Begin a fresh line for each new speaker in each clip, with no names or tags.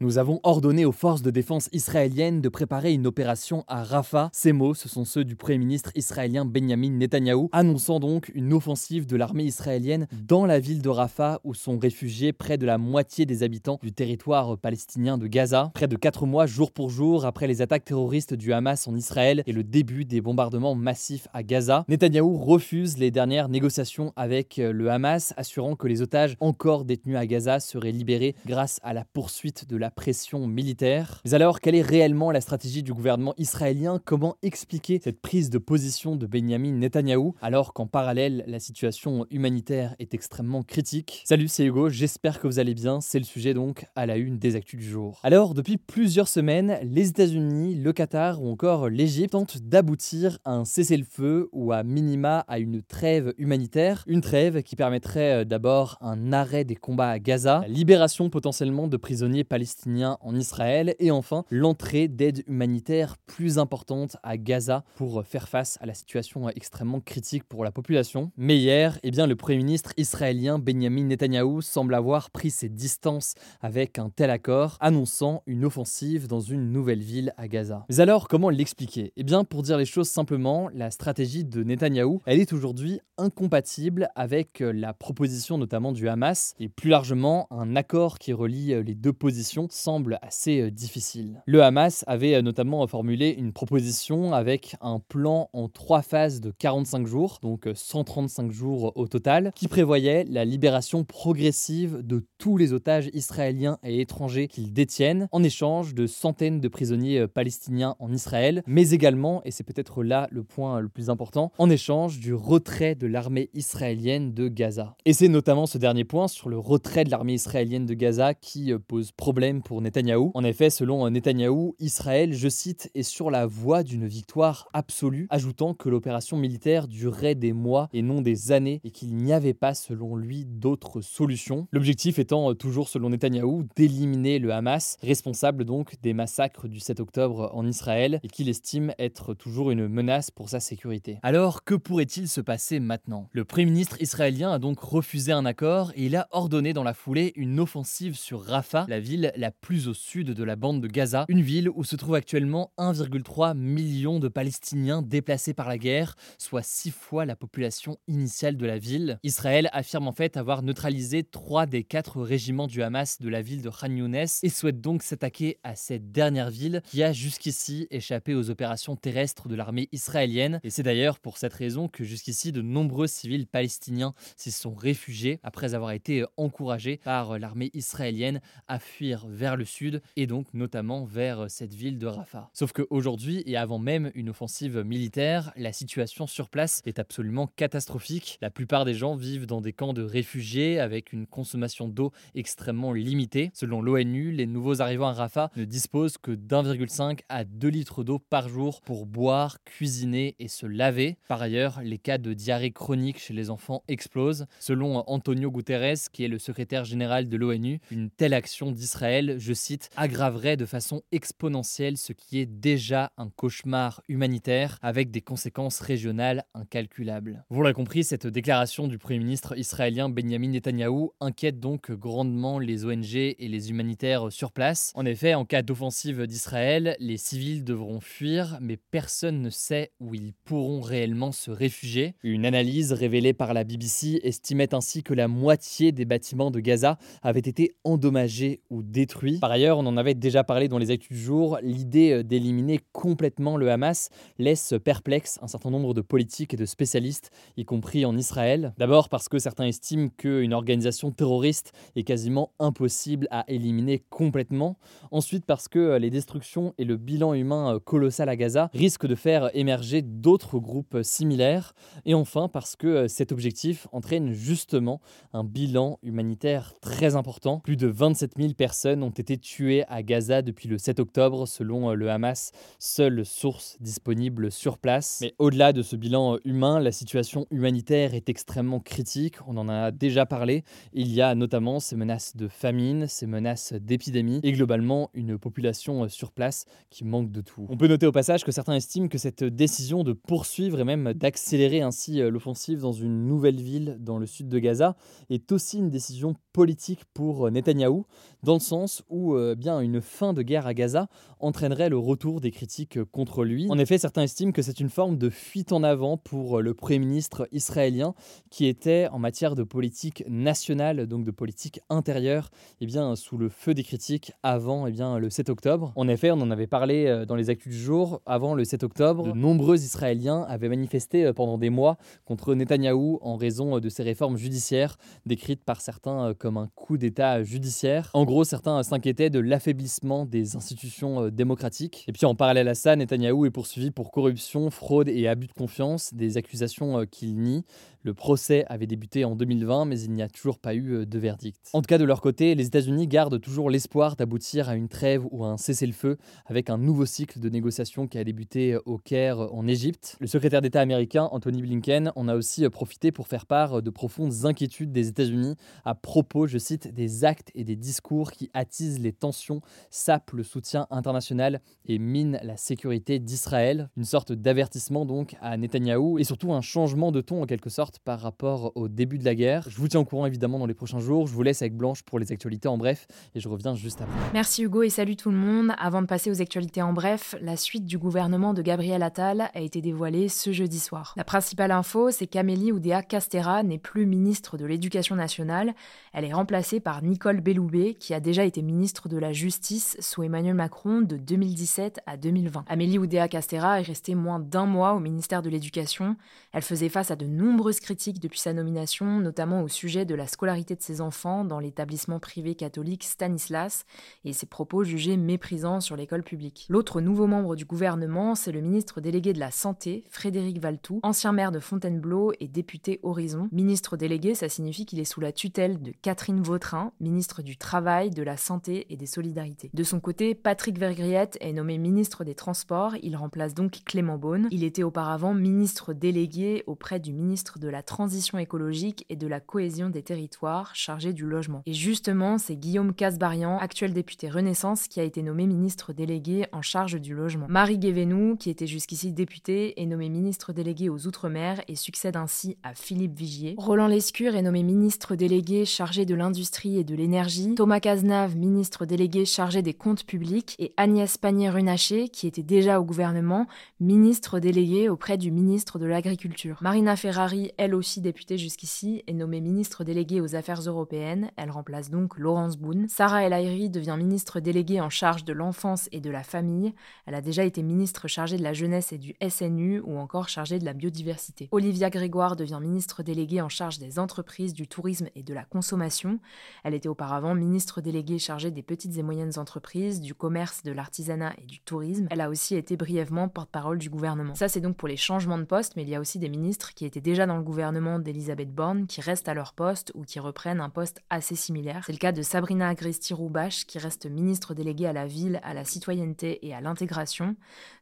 Nous avons ordonné aux forces de défense israéliennes de préparer une opération à Rafah. Ces mots, ce sont ceux du Premier ministre israélien Benjamin Netanyahou, annonçant donc une offensive de l'armée israélienne dans la ville de Rafah où sont réfugiés près de la moitié des habitants du territoire palestinien de Gaza. Près de quatre mois, jour pour jour, après les attaques terroristes du Hamas en Israël et le début des bombardements massifs à Gaza, Netanyahou refuse les dernières négociations avec le Hamas, assurant que les otages encore détenus à Gaza seraient libérés grâce à la poursuite de la pression militaire. Mais alors, quelle est réellement la stratégie du gouvernement israélien? Comment expliquer cette prise de position de Benjamin Netanyahou alors qu'en parallèle, la situation humanitaire est extrêmement critique? Salut, c'est Hugo, j'espère que vous allez bien. C'est le sujet donc à la une des actus du jour. Alors, depuis plusieurs semaines, les États-Unis, le Qatar ou encore l'Égypte tentent d'aboutir à un cessez-le-feu ou à minima à une trêve humanitaire. Une trêve qui permettrait d'abord un arrêt des combats à Gaza, la libération potentiellement de prisonniers palestiniens en Israël et enfin l'entrée d'aide humanitaire plus importante à Gaza pour faire face à la situation extrêmement critique pour la population. Mais hier, eh bien, le Premier ministre israélien Benjamin Netanyahou semble avoir pris ses distances avec un tel accord, annonçant une offensive dans une nouvelle ville à Gaza. Mais alors, comment l'expliquer? Eh bien, pour dire les choses simplement, la stratégie de Netanyahou, elle est aujourd'hui incompatible avec la proposition notamment du Hamas et plus largement un accord qui relie les deux positions semble assez euh, difficile. Le Hamas avait euh, notamment formulé une proposition avec un plan en trois phases de 45 jours, donc 135 euh, jours au total, qui prévoyait la libération progressive de tous les otages israéliens et étrangers qu'ils détiennent, en échange de centaines de prisonniers palestiniens en Israël, mais également, et c'est peut-être là le point le plus important, en échange du retrait de l'armée israélienne de Gaza. Et c'est notamment ce dernier point sur le retrait de l'armée israélienne de Gaza qui pose problème pour Netanyahou. En effet, selon Netanyahou, Israël, je cite, est sur la voie d'une victoire absolue, ajoutant que l'opération militaire durerait des mois et non des années et qu'il n'y avait pas, selon lui, d'autres solutions. L'objectif étant toujours, selon Netanyahou, d'éliminer le Hamas, responsable donc des massacres du 7 octobre en Israël et qu'il estime être toujours une menace pour sa sécurité. Alors, que pourrait-il se passer maintenant? Le Premier ministre israélien a donc refusé un accord et il a ordonné dans la foulée une offensive sur Rafah, la ville la plus au sud de la bande de Gaza, une ville où se trouve actuellement 1,3 million de Palestiniens déplacés par la guerre, soit six fois la population initiale de la ville. Israël affirme en fait avoir neutralisé trois des quatre régiments du Hamas de la ville de Khan Younes et souhaite donc s'attaquer à cette dernière ville qui a jusqu'ici échappé aux opérations terrestres de l'armée israélienne. Et c'est d'ailleurs pour cette raison que jusqu'ici de nombreux civils palestiniens s'y sont réfugiés après avoir été encouragés par l'armée israélienne à fuir vers le sud et donc notamment vers cette ville de Rafah. Sauf qu'aujourd'hui et avant même une offensive militaire, la situation sur place est absolument catastrophique. La plupart des gens vivent dans des camps de réfugiés avec une consommation d'eau extrêmement limitée. Selon l'ONU, les nouveaux arrivants à Rafah ne disposent que d'1,5 à 2 litres d'eau par jour pour boire, cuisiner et se laver. Par ailleurs, les cas de diarrhée chronique chez les enfants explosent. Selon Antonio Guterres, qui est le secrétaire général de l'ONU, une telle action d'Israël, je cite, aggraverait de façon exponentielle ce qui est déjà un cauchemar humanitaire avec des conséquences régionales incalculables. Vous l'avez compris, cette déclaration du Premier ministre israélien Benjamin Netanyahou inquiète donc grandement les ONG et les humanitaires sur place. En effet, en cas d'offensive d'Israël, les civils devront fuir, mais personne ne sait où ils pourront réellement se réfugier. Une analyse révélée par la BBC estimait ainsi que la moitié des bâtiments de Gaza avaient été endommagés ou détruits Par ailleurs, on en avait déjà parlé dans les actus du jour, l'idée d'éliminer complètement le Hamas laisse perplexe un certain nombre de politiques et de spécialistes, y compris en Israël. D'abord parce que certains estiment qu'une organisation terroriste est quasiment impossible à éliminer complètement. Ensuite parce que les destructions et le bilan humain colossal à Gaza risquent de faire émerger d'autres groupes similaires. Et enfin parce que cet objectif entraîne justement un bilan humanitaire très important. Plus de 27 000 personnes ont été tuées à Gaza depuis le 7 octobre selon le Hamas, seule source disponible sur place. Mais au-delà de ce bilan humain, la situation humanitaire est extrêmement critique. On en a déjà parlé. Il y a notamment ces menaces de famine, ces menaces d'épidémie et globalement une population sur place qui manque de tout. On peut noter au passage que certains estiment que cette décision de poursuivre et même d'accélérer ainsi l'offensive dans une nouvelle ville dans le sud de Gaza est aussi une décision politique pour Netanyahou, dans le sens où euh, bien une fin de guerre à Gaza entraînerait le retour des critiques contre lui. En effet, certains estiment que c'est une forme de fuite en avant pour le Premier ministre israélien qui était en matière de politique nationale, donc de politique intérieure, eh bien, sous le feu des critiques avant eh bien, le 7 octobre. En effet, on en avait parlé euh, dans les actus du jour, avant le 7 octobre, de nombreux Israéliens avaient manifesté euh, pendant des mois contre Netanyahou en raison de ses réformes judiciaires, décrites par certains comme un coup d'État judiciaire. En gros, certains s'inquiétaient de l'affaiblissement des institutions euh, démocratiques. Et puis en parallèle à ça, Netanyahou est poursuivi pour corruption, fraude et abus de confiance, des accusations euh, qu'il nie. Le procès avait débuté en 2020, mais il n'y a toujours pas eu euh, de verdict. En tout cas, de leur côté, les États-Unis gardent toujours l'espoir d'aboutir à une trêve ou à un cessez-le-feu avec un nouveau cycle de négociations qui a débuté au Caire en Égypte. Le secrétaire d'État américain Anthony Blinken en a aussi profité pour faire part de profondes inquiétudes des États-Unis à propos, je cite, des actes et des discours qui attisent les tensions, sapent le soutien international et minent la sécurité d'Israël. Une sorte d'avertissement donc à Netanyahou et surtout un changement de ton en quelque sorte par rapport au début de la guerre. Je vous tiens au courant évidemment dans les prochains jours. Je vous laisse avec Blanche pour les actualités en bref et je reviens juste après.
Merci Hugo et salut tout le monde. Avant de passer aux actualités en bref, la suite du gouvernement de Gabriel Attal a été dévoilée ce jeudi soir. La principale info, c'est qu'Amélie Oudéa Castera n'est plus ministre de l'Éducation nationale. Elle est remplacée par Nicole Belloubet, qui a déjà été ministre de la Justice sous Emmanuel Macron de 2017 à 2020. Amélie Oudéa Castera est restée moins d'un mois au ministère de l'Éducation. Elle faisait face à de nombreuses critiques depuis sa nomination, notamment au sujet de la scolarité de ses enfants dans l'établissement privé catholique Stanislas et ses propos jugés méprisants sur l'école publique. L'autre nouveau membre du gouvernement, c'est le ministre délégué de la Santé, Frédéric Valtou, ancien maire de Fontainebleau et député Horizon. Ministre délégué, ça signifie qu'il est sous la tutelle de Catherine Vautrin, ministre du Travail, de la Santé et des Solidarités. De son côté, Patrick Vergriette est nommé ministre des Transports, il remplace donc Clément Beaune. Il était auparavant ministre délégué auprès du ministre de la Transition écologique et de la cohésion des territoires, chargé du logement. Et justement, c'est Guillaume Casbarian, actuel député Renaissance, qui a été nommé ministre délégué en charge du logement. Marie Guévenou, qui était jusqu'ici députée, est nommée ministre délégué aux Outre-mer et succède ainsi à Philippe Vigier. Roland Lescure est nommé ministre délégué chargé de l'industrie et de l'énergie. Thomas Cazenave, ministre délégué chargé des comptes publics. Et Agnès Pannier-Runacher, qui était déjà au gouvernement, ministre délégué auprès du ministre de l'Agriculture. Marina Ferrari, elle aussi députée jusqu'ici, est nommée ministre déléguée aux Affaires européennes. Elle remplace donc Laurence Boone. Sarah El devient ministre déléguée en charge de l'enfance et de la famille. Elle a déjà été ministre chargée de la jeunesse et du SNU ou encore chargée de la biodiversité. Olivia Grégoire devient ministre déléguée en charge des entreprises, du tourisme et de la consommation. Elle était auparavant ministre déléguée chargée des petites et moyennes entreprises, du commerce, de l'artisanat et du tourisme. Elle a aussi été brièvement porte-parole du gouvernement. Ça, c'est donc pour les changements de poste, mais il y a aussi des ministres qui étaient déjà dans le gouvernement d'Elisabeth Borne, qui restent à leur poste ou qui reprennent un poste assez similaire. C'est le cas de Sabrina Agresti-Roubache, qui reste ministre déléguée à la ville, à la citoyenneté et à l'intégration.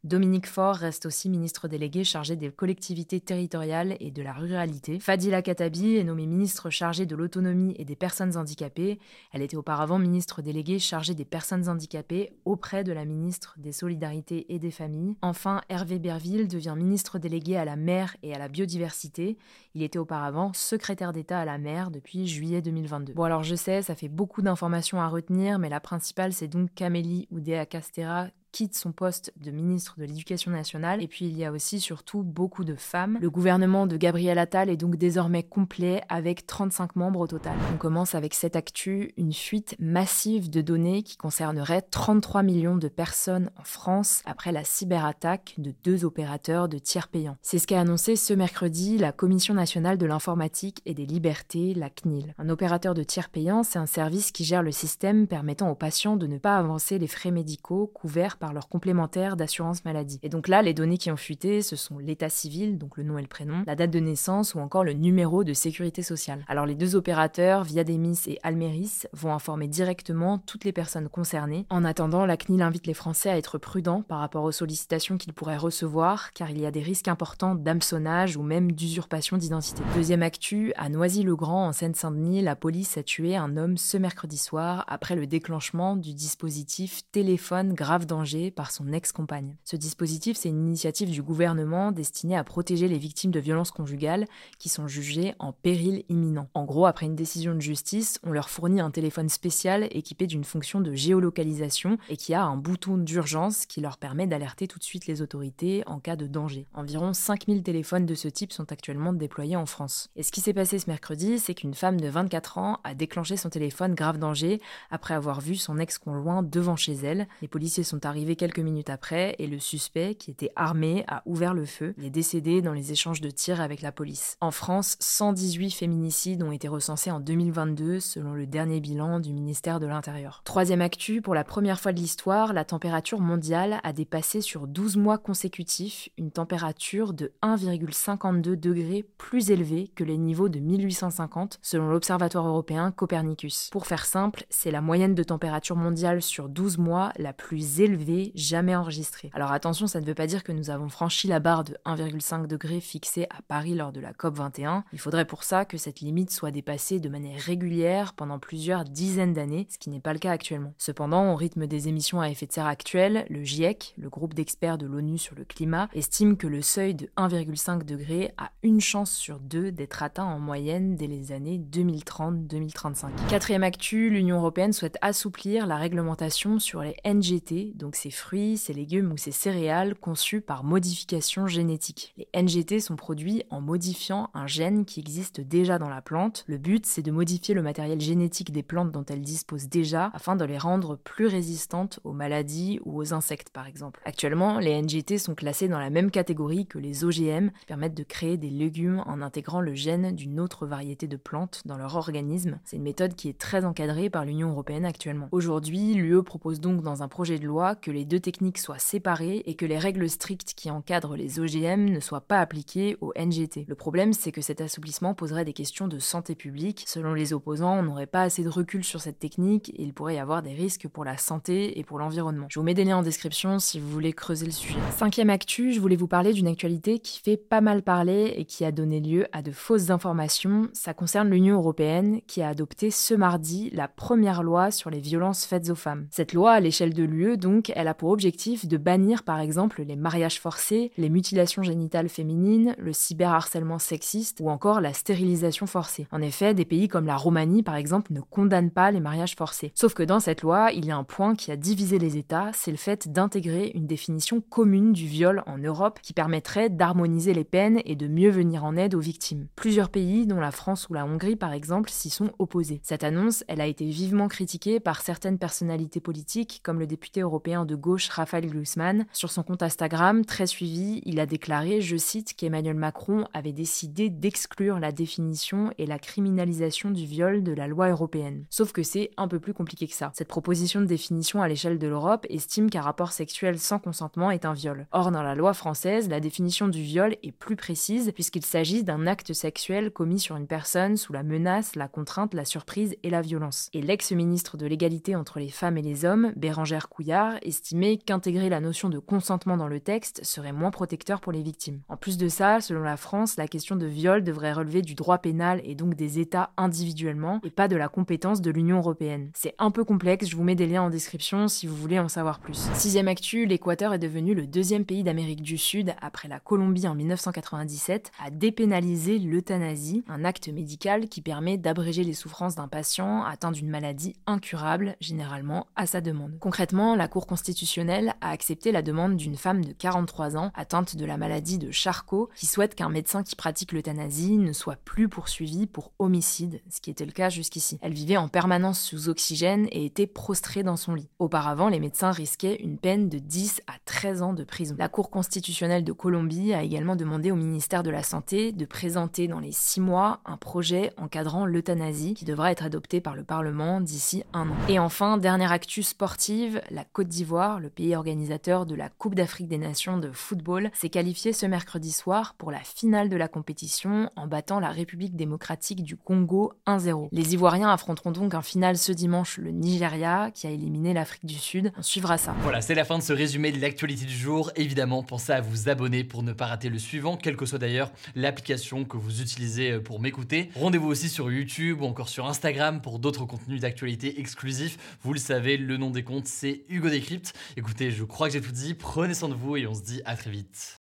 Dominique Faure reste aussi ministre délégué chargé des collectivités territoriales et de la ruralité. Fadila Katabi est nommée ministre chargée de l'autonomie et des personnes handicapées. Elle était auparavant ministre déléguée chargée des personnes handicapées auprès de la ministre des Solidarités et des Familles. Enfin, Hervé Berville devient ministre délégué à la mer et à la biodiversité. Il était auparavant secrétaire d'État à la mer depuis juillet 2022. Bon alors je sais, ça fait beaucoup d'informations à retenir, mais la principale c'est donc qu'Amélie Oudéa Castera quitte son poste de ministre de l'Éducation nationale. Et puis il y a aussi surtout beaucoup de femmes. Le gouvernement de Gabriel Attal est donc désormais complet avec 35 membres au total. On commence avec cette actu, une fuite massive de données qui concernerait 33 millions de personnes en France après la cyberattaque de deux opérateurs de tiers payants. C'est ce qu'a annoncé ce mercredi la Commission nationale de l'informatique et des libertés, la CNIL. Un opérateur de tiers payant, c'est un service qui gère le système permettant aux patients de ne pas avancer les frais médicaux couverts par leur complémentaire d'assurance maladie. Et donc là, les données qui ont fuité, ce sont l'état civil, donc le nom et le prénom, la date de naissance ou encore le numéro de sécurité sociale. Alors les deux opérateurs, Viademis et Almeris, vont informer directement toutes les personnes concernées. En attendant, la CNIL invite les Français à être prudents par rapport aux sollicitations qu'ils pourraient recevoir, car il y a des risques importants d'hameçonnage ou même d'usurpation d'identité. Deuxième actu, à Noisy-le-Grand, en Seine-Saint-Denis, la police a tué un homme ce mercredi soir après le déclenchement du dispositif téléphone grave danger par son ex-compagne. Ce dispositif, c'est une initiative du gouvernement destinée à protéger les victimes de violences conjugales qui sont jugées en péril imminent. En gros, après une décision de justice, on leur fournit un téléphone spécial équipé d'une fonction de géolocalisation et qui a un bouton d'urgence qui leur permet d'alerter tout de suite les autorités en cas de danger. Environ 5000 téléphones de ce type sont actuellement déployés en France. Et ce qui s'est passé ce mercredi, c'est qu'une femme de 24 ans a déclenché son téléphone grave danger après avoir vu son ex-conjoint devant chez elle. Les policiers sont arrivés quelques minutes après et le suspect, qui était armé, a ouvert le feu. Il est décédé dans les échanges de tirs avec la police. En France, 118 féminicides ont été recensés en 2022 selon le dernier bilan du ministère de l'Intérieur. Troisième actu, pour la première fois de l'histoire, la température mondiale a dépassé sur 12 mois consécutifs une température de 1,52 degrés plus élevée que les niveaux de 1850 selon l'Observatoire européen Copernicus. Pour faire simple, c'est la moyenne de température mondiale sur 12 mois la plus élevée jamais enregistrée. Alors attention, ça ne veut pas dire que nous avons franchi la barre de 1,5 degrés fixée à Paris lors de la COP 21. Il faudrait pour ça que cette limite soit dépassée de manière régulière pendant plusieurs dizaines d'années, ce qui n'est pas le cas actuellement. Cependant, au rythme des émissions à effet de serre actuelles, le GIEC, le groupe d'experts de l'ONU sur le climat, estime que le seuil de 1,5 degré a une chance sur deux d'être atteint en moyenne dès les années 2030-2035. Quatrième actu, l'Union européenne souhaite assouplir la réglementation sur les NGT, donc ces fruits, ces légumes ou ces céréales conçus par modification génétique. Les NGT sont produits en modifiant un gène qui existe déjà dans la plante. Le but, c'est de modifier le matériel génétique des plantes dont elles disposent déjà afin de les rendre plus résistantes aux maladies ou aux insectes par exemple. Actuellement, les NGT sont classés dans la même catégorie que les OGM qui permettent de créer des légumes en intégrant le gène d'une autre variété de plantes dans leur organisme. C'est une méthode qui est très encadrée par l'Union européenne actuellement. Aujourd'hui, l'UE propose donc dans un projet de loi que les deux techniques soient séparées et que les règles strictes qui encadrent les OGM ne soient pas appliquées aux NGT. Le problème, c'est que cet assouplissement poserait des questions de santé publique. Selon les opposants, on n'aurait pas assez de recul sur cette technique et il pourrait y avoir des risques pour la santé et pour l'environnement. Je vous mets des liens en description si vous voulez creuser le sujet. Cinquième actu, je voulais vous parler d'une actualité qui fait pas mal parler et qui a donné lieu à de fausses informations. Ça concerne l'Union européenne qui a adopté ce mardi la première loi sur les violences faites aux femmes. Cette loi, à l'échelle de l'UE, donc, elle a pour objectif de bannir par exemple les mariages forcés, les mutilations génitales féminines, le cyberharcèlement sexiste ou encore la stérilisation forcée. En effet, des pays comme la Roumanie par exemple ne condamnent pas les mariages forcés. Sauf que dans cette loi, il y a un point qui a divisé les États, c'est le fait d'intégrer une définition commune du viol en Europe qui permettrait d'harmoniser les peines et de mieux venir en aide aux victimes. Plusieurs pays, dont la France ou la Hongrie par exemple, s'y sont opposés. Cette annonce, elle a été vivement critiquée par certaines personnalités politiques, comme le député européen de gauche Raphaël Glucksmann. Sur son compte Instagram, très suivi, il a déclaré, je cite, qu'Emmanuel Macron avait décidé d'exclure la définition et la criminalisation du viol de la loi européenne. Sauf que c'est un peu plus compliqué que ça. Cette proposition de définition à l'échelle de l'Europe estime qu'un rapport sexuel sans consentement est un viol. Or, dans la loi française, la définition du viol est plus précise puisqu'il s'agit d'un acte sexuel commis sur une personne sous la menace, la contrainte, la surprise et la violence. Et l'ex-ministre de l'égalité entre les femmes et les hommes, Bérangère Couillard, estimait qu'intégrer la notion de consentement dans le texte serait moins protecteur pour les victimes. En plus de ça, selon la France, la question de viol devrait relever du droit pénal et donc des États individuellement et pas de la compétence de l'Union européenne. C'est un peu complexe, je vous mets des liens en description si vous voulez en savoir plus. Sixième actu, l'Équateur est devenu le deuxième pays d'Amérique du Sud, après la Colombie en 1997, à dépénaliser l'euthanasie, un acte médical qui permet d'abréger les souffrances d'un patient atteint d'une maladie incurable, généralement à sa demande. Concrètement, la Cour constitutionnelle a accepté la demande d'une femme de 43 ans atteinte de la maladie de Charcot qui souhaite qu'un médecin qui pratique l'euthanasie ne soit plus poursuivi pour homicide, ce qui était le cas jusqu'ici. Elle vivait en permanence sous oxygène et était prostrée dans son lit. Auparavant, les médecins risquaient une peine de 10 à 13 ans de prison. La Cour constitutionnelle de Colombie a également demandé au ministère de la Santé de présenter dans les 6 mois un projet encadrant l'euthanasie qui devra être adopté par le Parlement d'ici un an. Et enfin, dernière actu sportive, la Côte d'Ivoire, le pays organisateur de la Coupe d'Afrique des Nations de football, s'est qualifié ce mercredi soir pour la finale de la compétition en battant la République démocratique du Congo 1-0. Les Ivoiriens affronteront donc un final ce dimanche le Nigeria qui a éliminé l'Afrique du Sud. On suivra ça.
Voilà, c'est la fin de ce résumé de l'actualité du jour. Évidemment, pensez à vous abonner pour ne pas rater le suivant, quelle que soit d'ailleurs l'application que vous utilisez pour m'écouter. Rendez-vous aussi sur YouTube ou encore sur Instagram pour d'autres contenus d'actualité exclusifs. Vous le savez, le nom des comptes, c'est Hugo Décrypte. Écoutez, je crois que j'ai tout dit. Prenez soin de vous et on se dit à très vite.